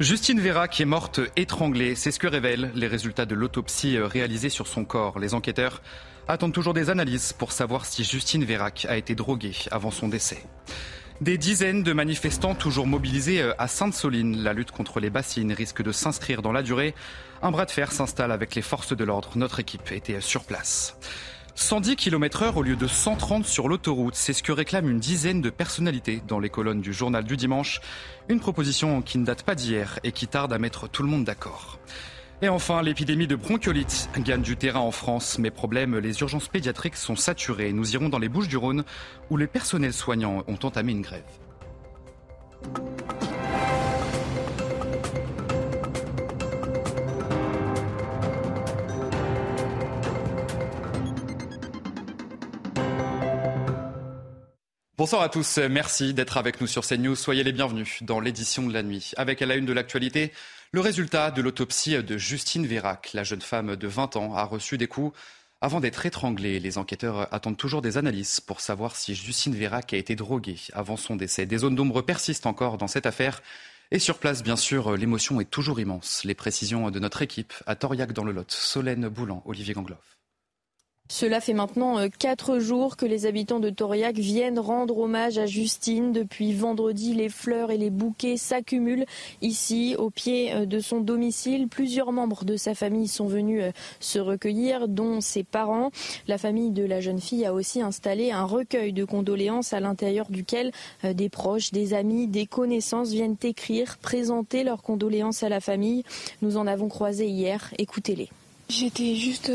Justine Vera qui est morte étranglée, c'est ce que révèlent les résultats de l'autopsie réalisée sur son corps. Les enquêteurs attendent toujours des analyses pour savoir si Justine Vérac a été droguée avant son décès. Des dizaines de manifestants toujours mobilisés à Sainte-Soline. La lutte contre les bassines risque de s'inscrire dans la durée. Un bras de fer s'installe avec les forces de l'ordre. Notre équipe était sur place. 110 km heure au lieu de 130 sur l'autoroute, c'est ce que réclame une dizaine de personnalités dans les colonnes du journal du dimanche. Une proposition qui ne date pas d'hier et qui tarde à mettre tout le monde d'accord. Et enfin, l'épidémie de bronchiolite gagne du terrain en France. Mais problème, les urgences pédiatriques sont saturées. Nous irons dans les Bouches du Rhône où les personnels soignants ont entamé une grève. Bonsoir à tous, merci d'être avec nous sur CNews. Soyez les bienvenus dans l'édition de la nuit. Avec à la une de l'actualité, le résultat de l'autopsie de Justine Vérac. La jeune femme de 20 ans a reçu des coups avant d'être étranglée. Les enquêteurs attendent toujours des analyses pour savoir si Justine Vérac a été droguée avant son décès. Des zones d'ombre persistent encore dans cette affaire. Et sur place, bien sûr, l'émotion est toujours immense. Les précisions de notre équipe à Toriac dans le Lot. Solène Boulan, Olivier Gangloff. Cela fait maintenant quatre jours que les habitants de Toriac viennent rendre hommage à Justine. Depuis vendredi, les fleurs et les bouquets s'accumulent ici, au pied de son domicile. Plusieurs membres de sa famille sont venus se recueillir, dont ses parents. La famille de la jeune fille a aussi installé un recueil de condoléances à l'intérieur duquel des proches, des amis, des connaissances viennent écrire, présenter leurs condoléances à la famille. Nous en avons croisé hier. Écoutez-les. J'étais juste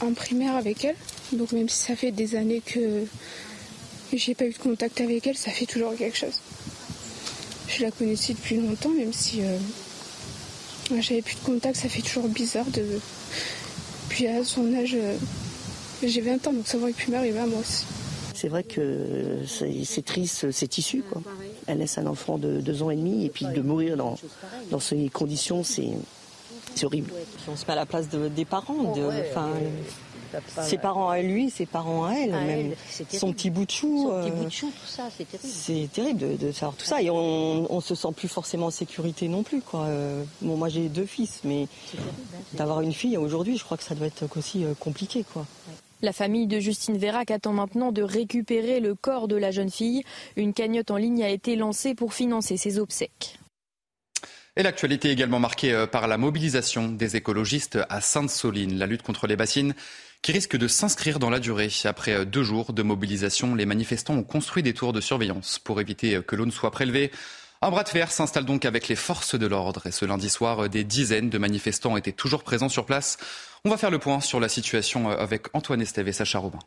en, primaire avec elle, donc même si ça fait des années que j'ai pas eu de contact avec elle, ça fait toujours quelque chose. Je la connaissais depuis longtemps, même si euh, j'avais plus de contact, ça fait toujours bizarre de. Puis à son âge, euh, j'ai 20 ans, donc ça aurait pu m'arriver à moi aussi. C'est vrai que c'est triste, c'est issu. Quoi. Elle laisse un enfant de deux ans et demi, et puis de mourir dans, dans ces conditions, c'est c'est horrible. On se met à la place de, des parents. De, enfin, ses parents à lui, ses parents à elle, même son petit bout de chou. Son petit bout de chou, tout ça, c'est terrible. C'est terrible de, de, savoir tout ça et on, on se sent plus forcément en sécurité non plus. Quoi. Bon, moi j'ai deux fils, mais d'avoir une fille aujourd'hui, je crois que ça doit être aussi compliqué, quoi. La famille de Justine Vérac attend maintenant de récupérer le corps de la jeune fille. Une cagnotte en ligne a été lancée pour financer ses obsèques. Et l'actualité également marquée par la mobilisation des écologistes à Sainte-Soline, la lutte contre les bassines qui risque de s'inscrire dans la durée. Après deux jours de mobilisation, les manifestants ont construit des tours de surveillance pour éviter que l'eau ne soit prélevée. Un bras de fer s'installe donc avec les forces de l'ordre et ce lundi soir, des dizaines de manifestants étaient toujours présents sur place. On va faire le point sur la situation avec Antoine Estève et Sacha Robin.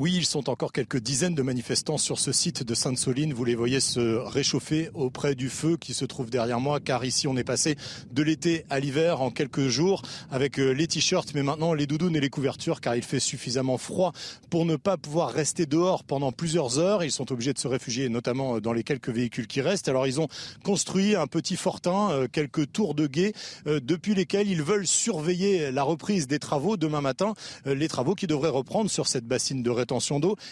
Oui, ils sont encore quelques dizaines de manifestants sur ce site de Sainte-Soline. Vous les voyez se réchauffer auprès du feu qui se trouve derrière moi, car ici on est passé de l'été à l'hiver en quelques jours avec les t-shirts, mais maintenant les doudounes et les couvertures, car il fait suffisamment froid pour ne pas pouvoir rester dehors pendant plusieurs heures. Ils sont obligés de se réfugier, notamment dans les quelques véhicules qui restent. Alors ils ont construit un petit fortin, quelques tours de guet, depuis lesquels ils veulent surveiller la reprise des travaux demain matin, les travaux qui devraient reprendre sur cette bassine de rétention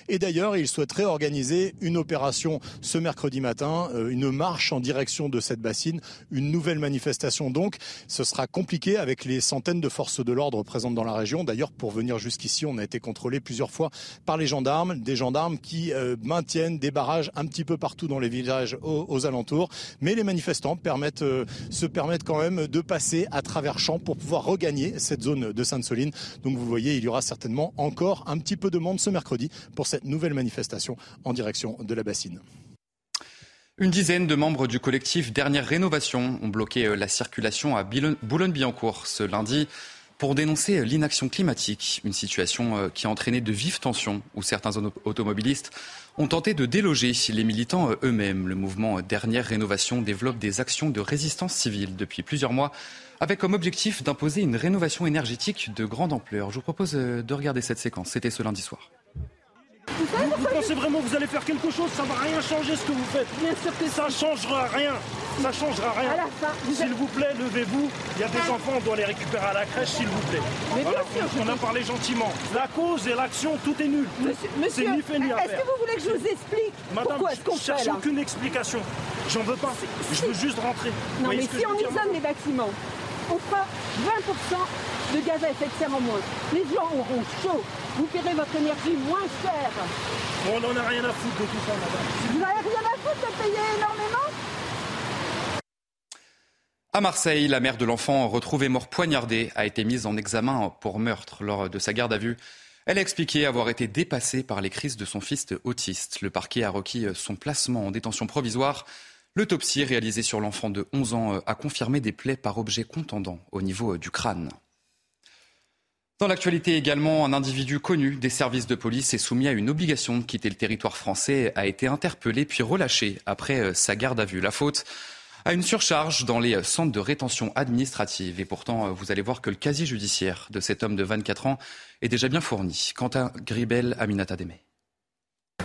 Et d'ailleurs, il souhaiterait organiser une opération ce mercredi matin, une marche en direction de cette bassine, une nouvelle manifestation donc. Ce sera compliqué avec les centaines de forces de l'ordre présentes dans la région. D'ailleurs, pour venir jusqu'ici, on a été contrôlé plusieurs fois par les gendarmes, des gendarmes qui euh, maintiennent des barrages un petit peu partout dans les villages aux, alentours. Mais les manifestants euh, se permettent quand même de passer à travers champs pour pouvoir regagner cette zone de Sainte-Soline. Donc vous voyez, il y aura certainement encore un petit peu de monde ce mercredi pour cette nouvelle manifestation en direction de la bassine. Une dizaine de membres du collectif Dernière Rénovation ont bloqué la circulation à Boulogne-Billancourt ce lundi. pour dénoncer l'inaction climatique, une situation euh, qui a entraîné de vives tensions où certains automobilistes ont tenté de déloger les militants euh, eux-mêmes. Le mouvement Dernière Rénovation développe des actions de résistance civile depuis plusieurs mois avec comme objectif d'imposer une rénovation énergétique de grande ampleur. Je vous propose euh, de regarder cette séquence. C'était ce lundi soir. Vous, pensez vraiment que vous allez faire quelque chose Ça ne va rien changer ce que vous faites. Bien sûr que ça ne changera rien. Ça changera rien. S'il vous plaît, levez-vous. Il y a des ah. enfants, on doit les récupérer à la crèche, s'il vous plaît. Mais bien sûr, on a parlé gentiment. La cause et l'action, tout est nul. Monsieur, ni fait ni Est-ce que vous voulez que je vous explique Madame, pourquoi est-ce qu'on je cherche aucune explication. J'en veux pas. Je veux juste rentrer. Non, mais si on isole les bâtiments, on fera 20% de gaz à effet de serre en moins. Les gens auront chaud. Vous paierez votre énergie moins cher. on n'en a rien à foutre de tout ça, madame. Vous n'avez rien à foutre de payer énormément à Marseille, la mère de l'enfant retrouvé mort poignardé a été mise en examen pour meurtre lors de sa garde à vue. Elle a expliqué avoir été dépassée par les crises de son fils autiste. Le parquet a requis son placement en détention provisoire. L'autopsie réalisée sur l'enfant de 11 ans a confirmé des plaies par objet contendant au niveau du crâne. Dans l'actualité également, un individu connu des services de police est soumis à une obligation de quitter le territoire français, a été interpellé puis relâché après euh, sa garde à vue. La faute à une surcharge dans les centres de rétention administrative. Et pourtant, euh, vous allez voir que le casier judiciaire de cet homme de 24 ans est déjà bien fourni. Quentin Gribel, Aminata Demey.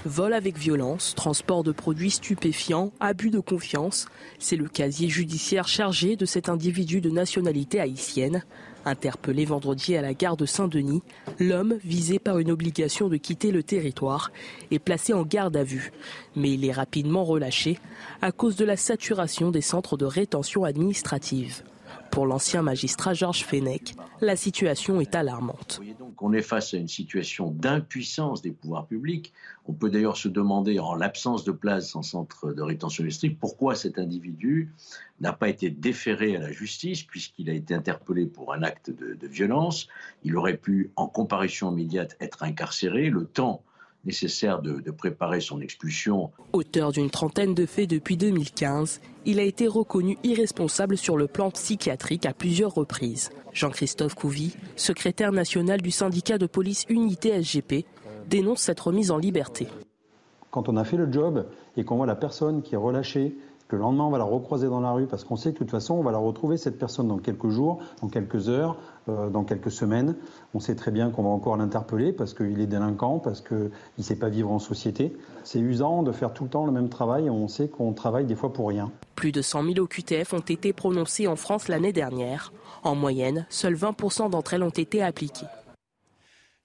Vol avec violence, transport de produits stupéfiants, abus de confiance, c'est le casier judiciaire chargé de cet individu de nationalité haïtienne. Interpellé vendredi à la gare de Saint-Denis, l'homme, visé par une obligation de quitter le territoire, est placé en garde à vue. Mais il est rapidement relâché à cause de la saturation des centres de rétention administrative. Pour l'ancien magistrat Georges Fenech, la situation est alarmante. On est face à une situation d'impuissance des pouvoirs publics. On peut d'ailleurs se demander, en l'absence de place en centre de rétention district, pourquoi cet individu n'a pas été déféré à la justice puisqu'il a été interpellé pour un acte de, de violence. Il aurait pu, en comparution immédiate, être incarcéré. Le temps nécessaire de, préparer son expulsion. Auteur d'une trentaine de faits depuis 2015, il a été reconnu irresponsable sur le plan psychiatrique à plusieurs reprises. Jean-Christophe Couvi, secrétaire national du syndicat de police Unité SGP, dénonce cette remise en liberté. Quand on a fait le job et qu'on voit la personne qui est relâchée, le lendemain on va la recroiser dans la rue parce qu'on sait que de toute façon on va la retrouver cette personne dans quelques jours, dans quelques heures, euh, dans quelques semaines. On sait très bien qu'on va encore l'interpeller parce qu'il est délinquant, parce qu'il ne sait pas vivre en société. C'est usant de faire tout le temps le même travail et on sait qu'on travaille des fois pour rien. Plus de 100 000 OQTF ont été prononcés en France l'année dernière. En moyenne, seuls 20% d'entre elles ont été appliquées.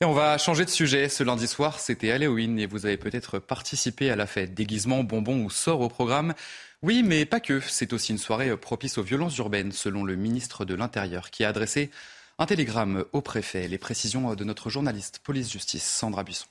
Et on va changer de sujet. Ce lundi soir, c'était Halloween et vous avez peut-être participé à la fête. Déguisement, bonbons ou sort au programme. Oui, mais pas que. C'est aussi une soirée propice aux violences urbaines, selon le ministre de l'Intérieur, qui a adressé un télégramme au préfet. Les précisions de notre journaliste police-justice, Sandra Buisson.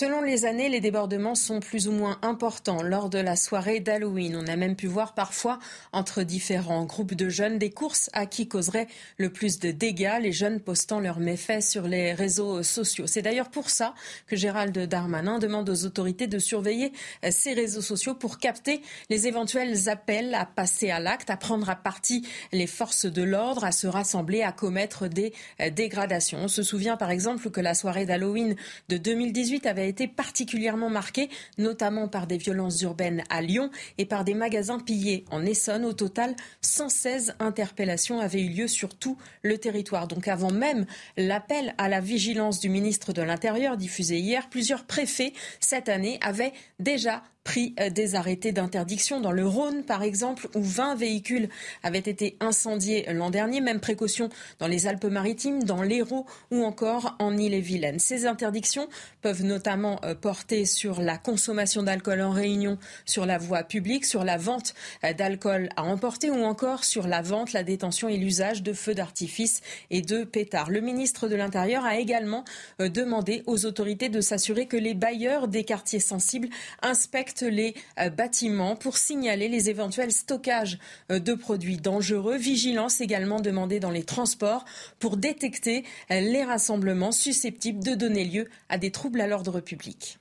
Selon les années, les débordements sont plus ou moins importants lors de la soirée d'Halloween. On a même pu voir parfois entre différents groupes de jeunes des courses à qui causerait le plus de dégâts, les jeunes postant leurs méfaits sur les réseaux sociaux. C'est d'ailleurs pour ça que Gérald Darmanin demande aux autorités de surveiller ces réseaux sociaux pour capter les éventuels appels à passer à l'acte, à prendre à partie les forces de l'ordre, à se rassembler, à commettre des dégradations. On se souvient par exemple que la soirée d'Halloween de 2018 avait été particulièrement marqué, notamment par des violences urbaines à Lyon et par des magasins pillés en Essonne. Au total, 116 interpellations avaient eu lieu sur tout le territoire. Donc avant même l'appel à la vigilance du ministre de l'Intérieur diffusé hier, plusieurs préfets cette année avaient déjà pris euh, des arrêtés d'interdiction dans le Rhône, par exemple, où 20 véhicules avaient été incendiés l'an dernier. Même précaution dans les Alpes-Maritimes, dans l'Hérault ou encore en Ille-et-Vilaine. Ces interdictions peuvent notamment euh, porter sur la consommation d'alcool en réunion sur la voie publique, sur la vente euh, d'alcool à emporter ou encore sur la vente, la détention et l'usage de feux d'artifice et de pétards. Le ministre de l'Intérieur a également demandé aux autorités de s'assurer que les bailleurs des quartiers sensibles inspectent les euh, bâtiments pour signaler les éventuels stockages euh, de produits dangereux. Vigilance également demandée dans les transports pour détecter euh, les rassemblements susceptibles de donner lieu à des troubles à l'ordre public.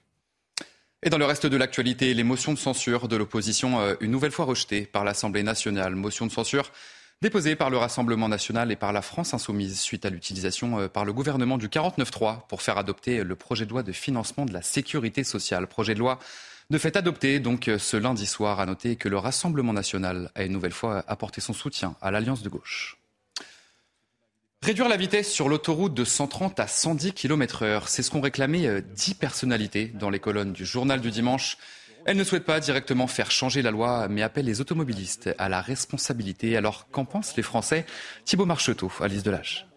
Et dans le reste de l'actualité, les motions de censure de l'opposition, une nouvelle fois rejetées par l'Assemblée nationale. Motion de censure déposée par le Rassemblement national et par la France insoumise suite à l'utilisation par le gouvernement du 49.3 pour faire adopter le projet de loi de financement de la sécurité sociale. Projet de loi de fait adopté donc euh, ce lundi soir. À noter que le Rassemblement national a une nouvelle fois apporté son soutien à l'Alliance de gauche. Réduire la vitesse sur l'autoroute de 130 à 110 km heure, c'est ce qu'ont réclamé 10 personnalités dans les colonnes du journal du dimanche. Elle ne souhaite pas directement faire changer la loi, mais appelle les automobilistes à la responsabilité. Alors, qu'en pensent les Français? Thibault Marcheteau, Alice Delage.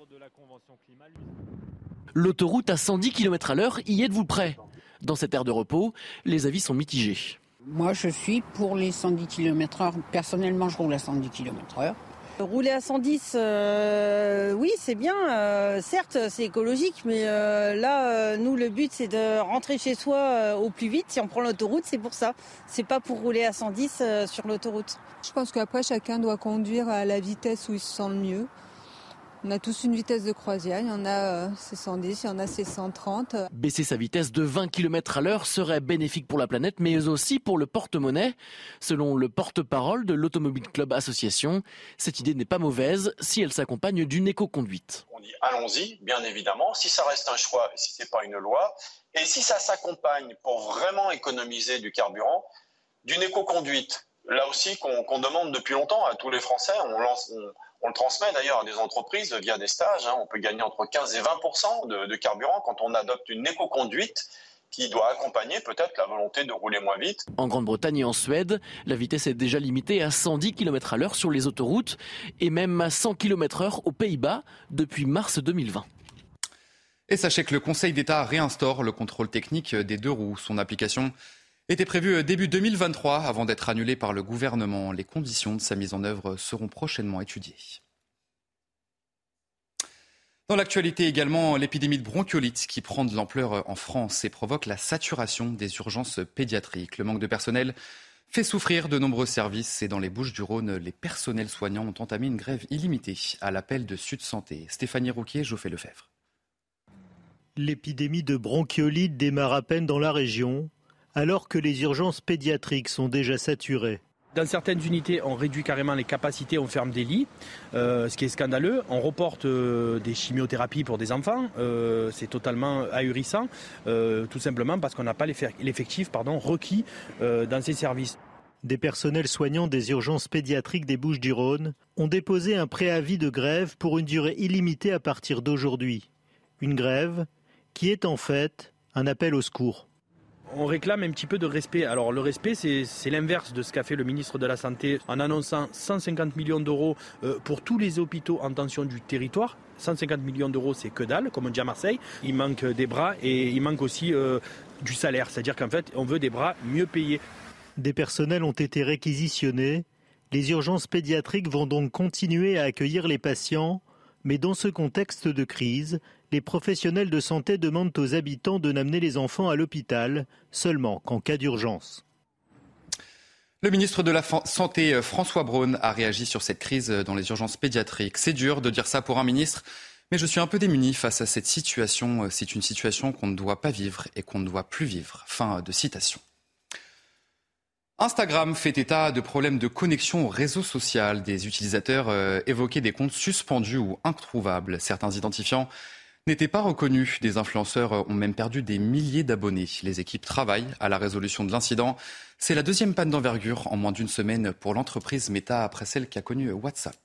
L'autoroute à 110 km à l'heure, y êtes-vous prêt? Dans cette aire de repos, les avis sont mitigés. Moi, je suis pour les 110 km heure. Personnellement, je roule à 110 km heure. Rouler à 110, euh, oui, c'est bien. Euh, certes, c'est écologique, mais euh, là, nous, le but, c'est de rentrer chez soi au plus vite. Si on prend l'autoroute, c'est pour ça. C'est pas pour rouler à 110 sur l'autoroute. Je pense qu'après, chacun doit conduire à la vitesse où il se sent le mieux. On a tous une vitesse de croisière, il y en a c'est 110, il y en a c'est 130. Baisser sa vitesse de 20 km à l'heure serait bénéfique pour la planète, mais aussi pour le porte-monnaie. Selon le porte-parole de l'Automobile Club Association, cette idée n'est pas mauvaise si elle s'accompagne d'une éco-conduite. On dit allons-y, bien évidemment, si ça reste un choix, si c'est pas une loi, et si ça s'accompagne pour vraiment économiser du carburant, d'une éco-conduite. Là aussi qu'on demande depuis longtemps à tous les Français, on lance... On le transmet d'ailleurs à des entreprises via des stages. Hein. On peut gagner entre 15 et 20% de, carburant quand on adopte une éco-conduite qui doit accompagner peut-être la volonté de rouler moins vite. En Grande-Bretagne et en Suède, la vitesse est déjà limitée à 110 km à l'heure sur les autoroutes et même à 100 km heure aux Pays-Bas depuis mars 2020. Et sachez que le Conseil d'État réinstaure le contrôle technique des deux roues. Son application était prévu euh, début 2023 avant d'être annulé par le gouvernement. Les conditions de sa mise en œuvre seront prochainement étudiées. Dans l'actualité également, l'épidémie de bronchiolite qui prend de l'ampleur en France et provoque la saturation des urgences pédiatriques. Le manque de personnel fait souffrir de nombreux services et dans les Bouches du Rhône, les personnels soignants ont entamé une grève illimitée à l'appel de Sud Santé. Stéphanie Rouquier, Geoffrey Lefebvre. L'épidémie de bronchiolite démarre à peine dans la région alors que les urgences pédiatriques sont déjà saturées. Dans certaines unités, on réduit carrément les capacités, on ferme des lits, euh, ce qui est scandaleux. On reporte euh, des chimiothérapies pour des enfants, euh, c'est totalement ahurissant, tout simplement parce qu'on n'a pas l'effectif requis dans ces services. Des personnels soignants des urgences pédiatriques des Bouches-du-Rhône ont déposé un préavis de grève pour une durée illimitée à partir d'aujourd'hui. Une grève qui est en fait un appel au secours on réclame un petit peu de respect. Alors le respect, c'est l'inverse de ce qu'a fait le ministre de la Santé en annonçant 150 millions d'euros euh, pour tous les hôpitaux en tension du territoire. 150 millions d'euros, c'est que dalle, comme on dit à Marseille. Il manque des bras et il manque aussi euh, du salaire. C'est-à-dire qu'en fait, on veut des bras mieux payés. Des personnels ont été réquisitionnés. Les urgences pédiatriques vont donc continuer à accueillir les patients. Mais dans ce contexte de crise, les professionnels de santé demandent aux habitants de n'amener les enfants à l'hôpital seulement qu'en cas d'urgence. Le ministre de la Santé, euh, François Braun, a réagi sur cette crise dans les urgences pédiatriques. C'est dur de dire ça pour un ministre, mais je suis un peu démuni face à cette situation. Euh, c'est une situation qu'on ne doit pas vivre et qu'on ne doit plus vivre. Fin de citation. Instagram fait état de problèmes de connexion au réseau social. Des utilisateurs euh, évoquaient des comptes suspendus ou introuvables. Certains identifiants n'étaient pas reconnus. Des influenceurs ont même perdu des milliers d'abonnés. Les équipes travaillent à la résolution de l'incident. C'est la deuxième panne d'envergure en moins d'une semaine pour l'entreprise Meta après celle qui a connu WhatsApp.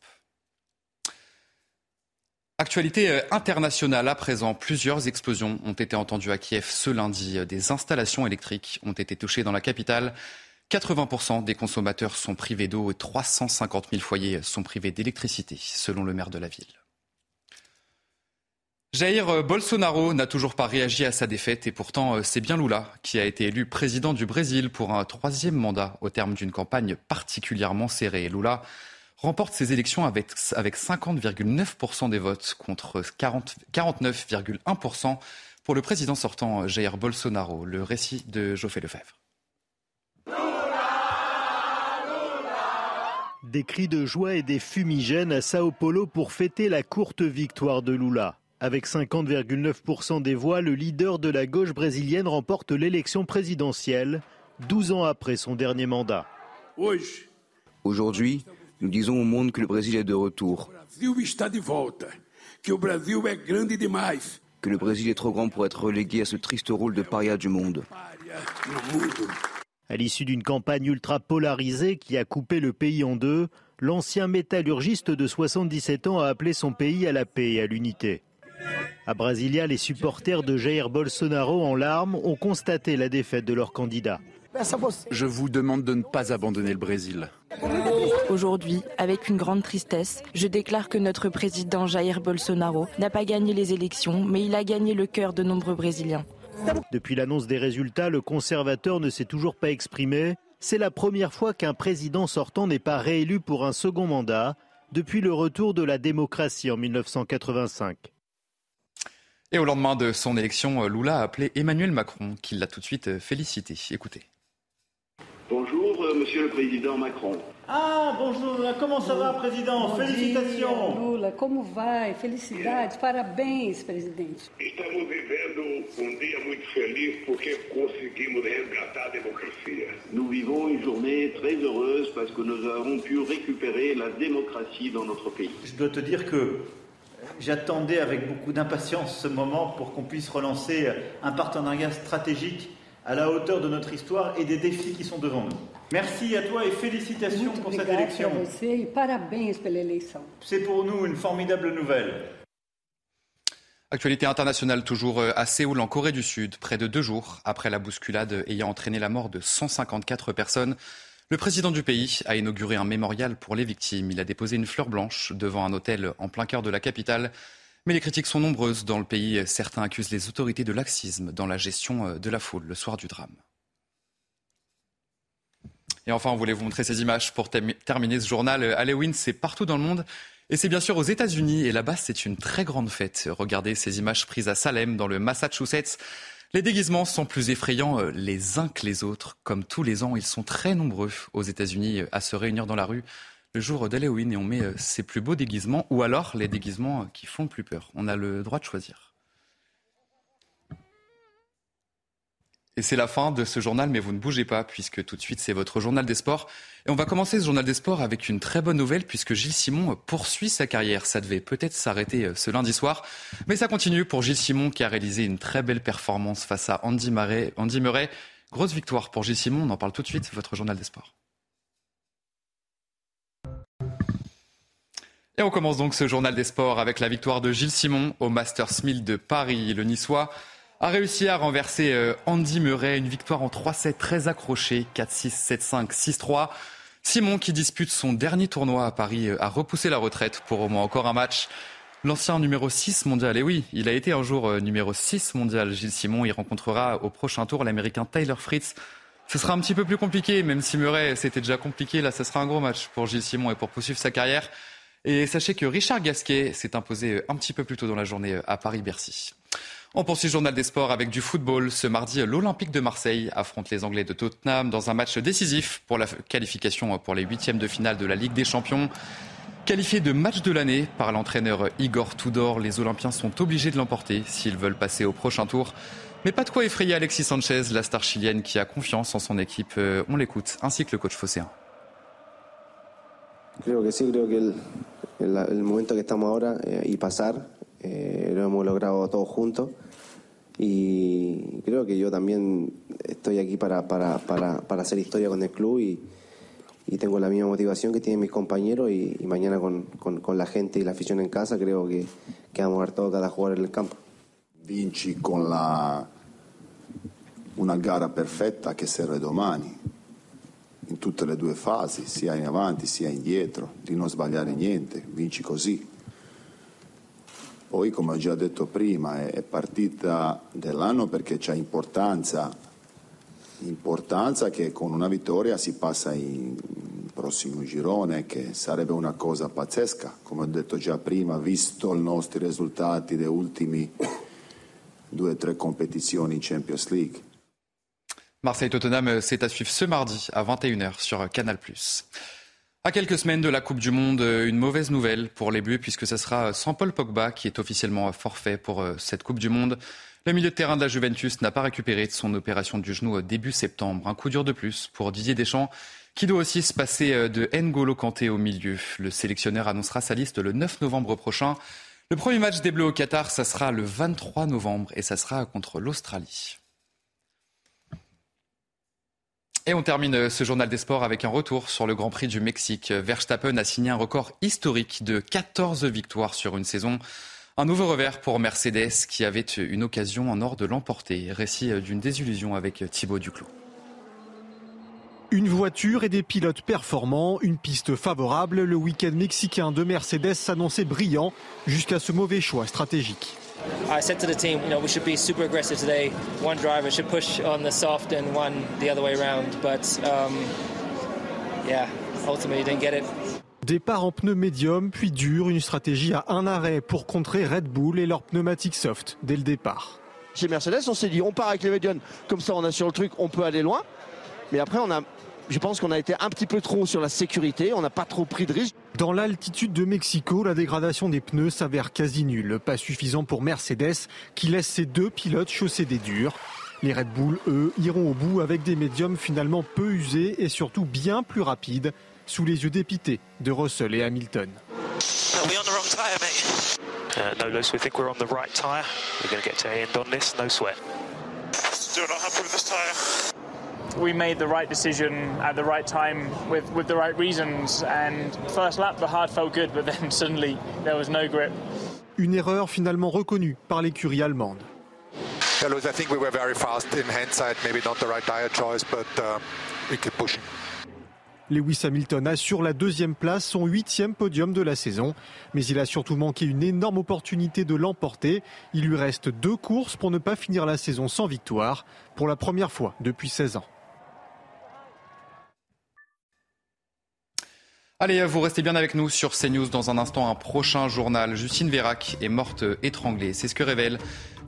Actualité euh, internationale à présent, plusieurs explosions ont été entendues à Kiev ce lundi. Des installations électriques ont été touchées dans la capitale. 80% des consommateurs sont privés d'eau et 350 000 foyers sont privés d'électricité, selon le maire de la ville. Jair Bolsonaro n'a toujours pas réagi à sa défaite et pourtant euh, c'est bien Lula qui a été élu président du Brésil pour un troisième mandat au terme d'une campagne particulièrement serrée. Lula remporte ses élections avec, avec 50,9% des votes contre 49,1% pour le président sortant Jair Bolsonaro. Le récit de Geoffrey Lefebvre. Des cris de joie et des fumigènes à Sao Paulo pour fêter la courte victoire de Lula. Avec 50,9% des voix, le leader de la gauche brésilienne remporte l'élection présidentielle, 12 ans après son dernier mandat. Aujourd'hui, Nous disons au monde que le Brésil est de retour. Que le Brésil est trop grand pour être relégué à ce triste rôle de paria du monde. À l'issue d'une campagne ultra polarisée qui a coupé le pays en deux, l'ancien métallurgiste de 77 ans a appelé son pays à la paix et à l'unité. À Brasilia, les supporters de Jair Bolsonaro en larmes ont constaté la défaite de leur candidat. Je vous demande de ne pas abandonner le Brésil. Aujourd'hui, avec une grande tristesse, je déclare que notre président Jair Bolsonaro n'a pas gagné les élections, mais il a gagné le cœur de nombreux Brésiliens. Depuis l'annonce des résultats, le conservateur ne s'est toujours pas exprimé. C'est la première fois qu'un président sortant n'est pas réélu pour un second mandat depuis le retour de la démocratie en 1985. Et au lendemain de son élection, Lula a appelé Emmanuel Macron, qui l'a tout de suite félicité. Écoutez. Bonjour, euh, monsieur le président Macron. Ah, bonjour, comment ça va, président? Bom Félicitations. Dia, Lula, como vai? Felicidades, parabéns, presidente. Estamos vivendo um dia muito feliz porque conseguimos resgatar a democracia. Nous vivons une journée très heureuse parce que nous avons pu récupérer la démocratie dans notre pays. Je dois te dire que j'attendais avec beaucoup d'impatience ce moment pour qu'on puisse relancer un partenariat stratégique à la hauteur de notre histoire et des défis qui sont devant nous. Merci à toi et félicitations Muito pour cette élection. e. C'est pour nous une formidable nouvelle. Actualité internationale toujours euh, à Séoul, en Corée du Sud, près de deux jours après la bousculade ayant entraîné la mort de 154 personnes. Le président du pays a inauguré un mémorial pour les victimes. Il a déposé une fleur blanche devant un hôtel en plein cœur de la capitale. Mais les critiques sont nombreuses dans le pays. Certains accusent les autorités de laxisme dans la gestion euh, de la foule le soir du drame. Et enfin, on voulait vous montrer ces images pour termi- terminer ce journal. Halloween, c'est partout dans le monde. Et c'est bien sûr aux États-Unis. Et là-bas, c'est une très grande fête. Regardez ces images prises à Salem, dans le Massachusetts. Les déguisements sont plus effrayants euh, les uns que les autres. Comme tous les ans, ils sont très nombreux aux États-Unis euh, à se réunir dans la rue le jour d'Halloween et on met euh, ses plus beaux déguisements ou alors les déguisements qui font le plus peur. On a le droit de choisir. Et c'est la fin de ce journal, mais vous ne bougez pas, puisque tout de suite, c'est votre journal des sports. Et on va commencer ce journal des sports avec une très bonne nouvelle, puisque Gilles Simon poursuit sa carrière. Ça devait peut-être s'arrêter euh, ce lundi soir, mais ça continue pour Gilles Simon, qui a réalisé une très belle performance face à Andy Murray. Andy Murray. Grosse victoire pour Gilles Simon, on en parle tout de suite, votre journal des sports. Et on commence donc ce journal des sports avec la victoire de Gilles Simon au Masters 1000 de Paris. Le Niçois a réussi à renverser euh, Andy Murray, une victoire en 3-7 très accrochée, 4-6, 7-5, 6-3. Simon, qui dispute son dernier tournoi à Paris, euh, a repoussé la retraite pour au moins encore un match. L'ancien numéro 6 mondial, et oui, il a été un jour euh, numéro 6 mondial, Gilles Simon. Il rencontrera au prochain tour l'Américain Tyler Fritz. Ce sera un petit peu plus compliqué, même si Murray, c'était déjà compliqué. Là, ce sera un gros match pour Gilles Simon et pour poursuivre sa carrière. Et sachez que Richard Gasquet s'est imposé un petit peu plus tôt dans la journée à Paris-Bercy. On poursuit le journal des sports avec du football. Ce mardi, l'Olympique de Marseille affronte les Anglais de Tottenham dans un match décisif pour la qualification pour les huitièmes de finale de la Ligue des Champions. Qualifié de match de l'année par l'entraîneur Igor Tudor, les Olympiens sont obligés de l'emporter s'ils veulent passer au prochain tour. Mais pas de quoi effrayer Alexis Sanchez, la star chilienne qui a confiance en son équipe. Euh, On l'écoute, ainsi que le coach phocéen. Creo que que el, el, el momento que estamos ahora eh, y creo que yo también estoy aquí para, para, para, para hacer historia con el club y, y tengo la misma motivación que tienen mis compañeros y, mañana con, con, con la gente y la afición en casa creo que, que vamos a ver todo cada jugador en el campo. vinci con la, una gara perfetta che serve domani, in tutte le due fasi, sia in avanti sia indietro, di non sbagliare niente, vinci così. Poi, come ho già detto prima, è, partita dell'anno perché c'è importanza, importanza che con una vittoria si passa in prossimo girone, che sarebbe una cosa pazzesca, come ho detto già prima, visto i nostri risultati degli ultimi due o tre competizioni in Champions League. Marseille-Tottenham, c'est à suivre ce mardi à 21h sur Canal+. À quelques semaines de la Coupe du Monde, une mauvaise nouvelle pour les Bleus puisque ce sera sans Paul Pogba qui est officiellement forfait pour euh, cette Coupe du Monde. Le milieu de terrain de la Juventus n'a pas récupéré de son opération du genou début septembre. Un coup dur de plus pour Didier Deschamps, qui doit aussi se passer de N'Golo Kanté au milieu. Le sélectionneur annoncera sa liste le 9 novembre prochain. Le premier match des Bleus au Qatar, ça sera le 23 novembre et ça sera contre l'Australie. Et on termine ce journal des sports avec un retour sur le Grand Prix du Mexique. Verstappen a signé un record historique de 14 victoires sur une saison. Un nouveau revers pour Mercedes qui avait une occasion en or de l'emporter. Récit d'une désillusion avec Thibaut Duclos. Une voiture et des pilotes performants, une piste favorable, le week-end mexicain de Mercedes s'annonçait brillant jusqu'à ce mauvais choix stratégique. I said to the team, you know, we should be super aggressive today. One driver should push on the soft and one the other way around. But um, yeah, ultimately didn't get it. Départ en pneu médium, puis dur, une stratégie à un arrêt pour contrer Red Bull et leur pneumatique soft dès le départ. Chez Mercedes, on s'est dit, on part avec les médiums, comme ça on assure le truc, on peut aller loin. Mais après, on a je pense qu'on a été un petit peu trop sur la sécurité, on n'a pas trop pris de risques. Dans l'altitude de Mexico, la dégradation des pneus s'avère quasi nulle, pas suffisant pour Mercedes qui laisse ses deux pilotes chausser des durs. Les Red Bull, eux, iront au bout avec des médiums finalement peu usés et surtout bien plus rapides, sous les yeux dépités de Russell et Hamilton. We made the right decision at the right time with, with the right reasons. And first lap, the hard felt good, but then suddenly there was no grip. Une erreur finalement reconnue par l'écurie allemande. Yeah, Lewis, I think we were very fast in hindsight. Maybe not the right tire choice, but uh, we keep pushing. Lewis Hamilton assure la deuxième place, son huitième podium de la saison. Mais il a surtout manqué une énorme opportunité de l'emporter. Il lui reste deux courses pour ne pas finir la saison sans victoire, pour la première fois depuis 16 ans. Allez, vous restez bien avec nous sur CNews. Dans un instant, un prochain journal. Justine Vérac est morte étranglée. C'est ce que révèlent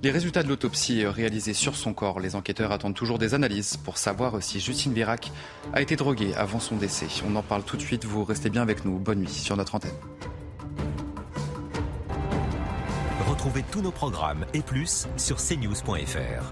les résultats de l'autopsie réalisée sur son corps. Les enquêteurs attendent toujours des analyses pour savoir si Justine Vérac a été droguée avant son décès. On en parle tout de suite. Vous restez bien avec nous. Bonne nuit sur notre antenne. Retrouvez tous nos programmes et plus sur cnews.fr.